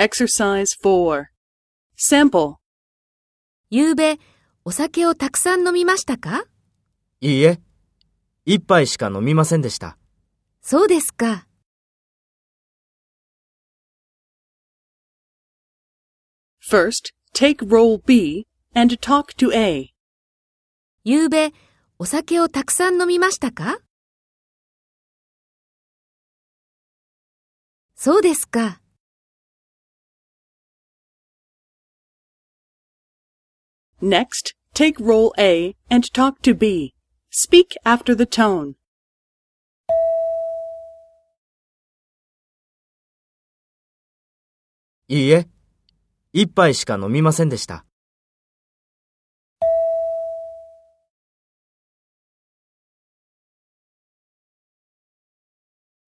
Exercise 4. Sample. 夕べ、お酒をたくさん飲みましたか？いいえ、一杯しか飲みませんでした。そうですか。First, take role B and talk to A. 夕べ、お酒をたくさん飲みましたか？そうですか。Next, take role A and talk to B. Speak after the tone. いいえ、一杯しか飲みませんでした。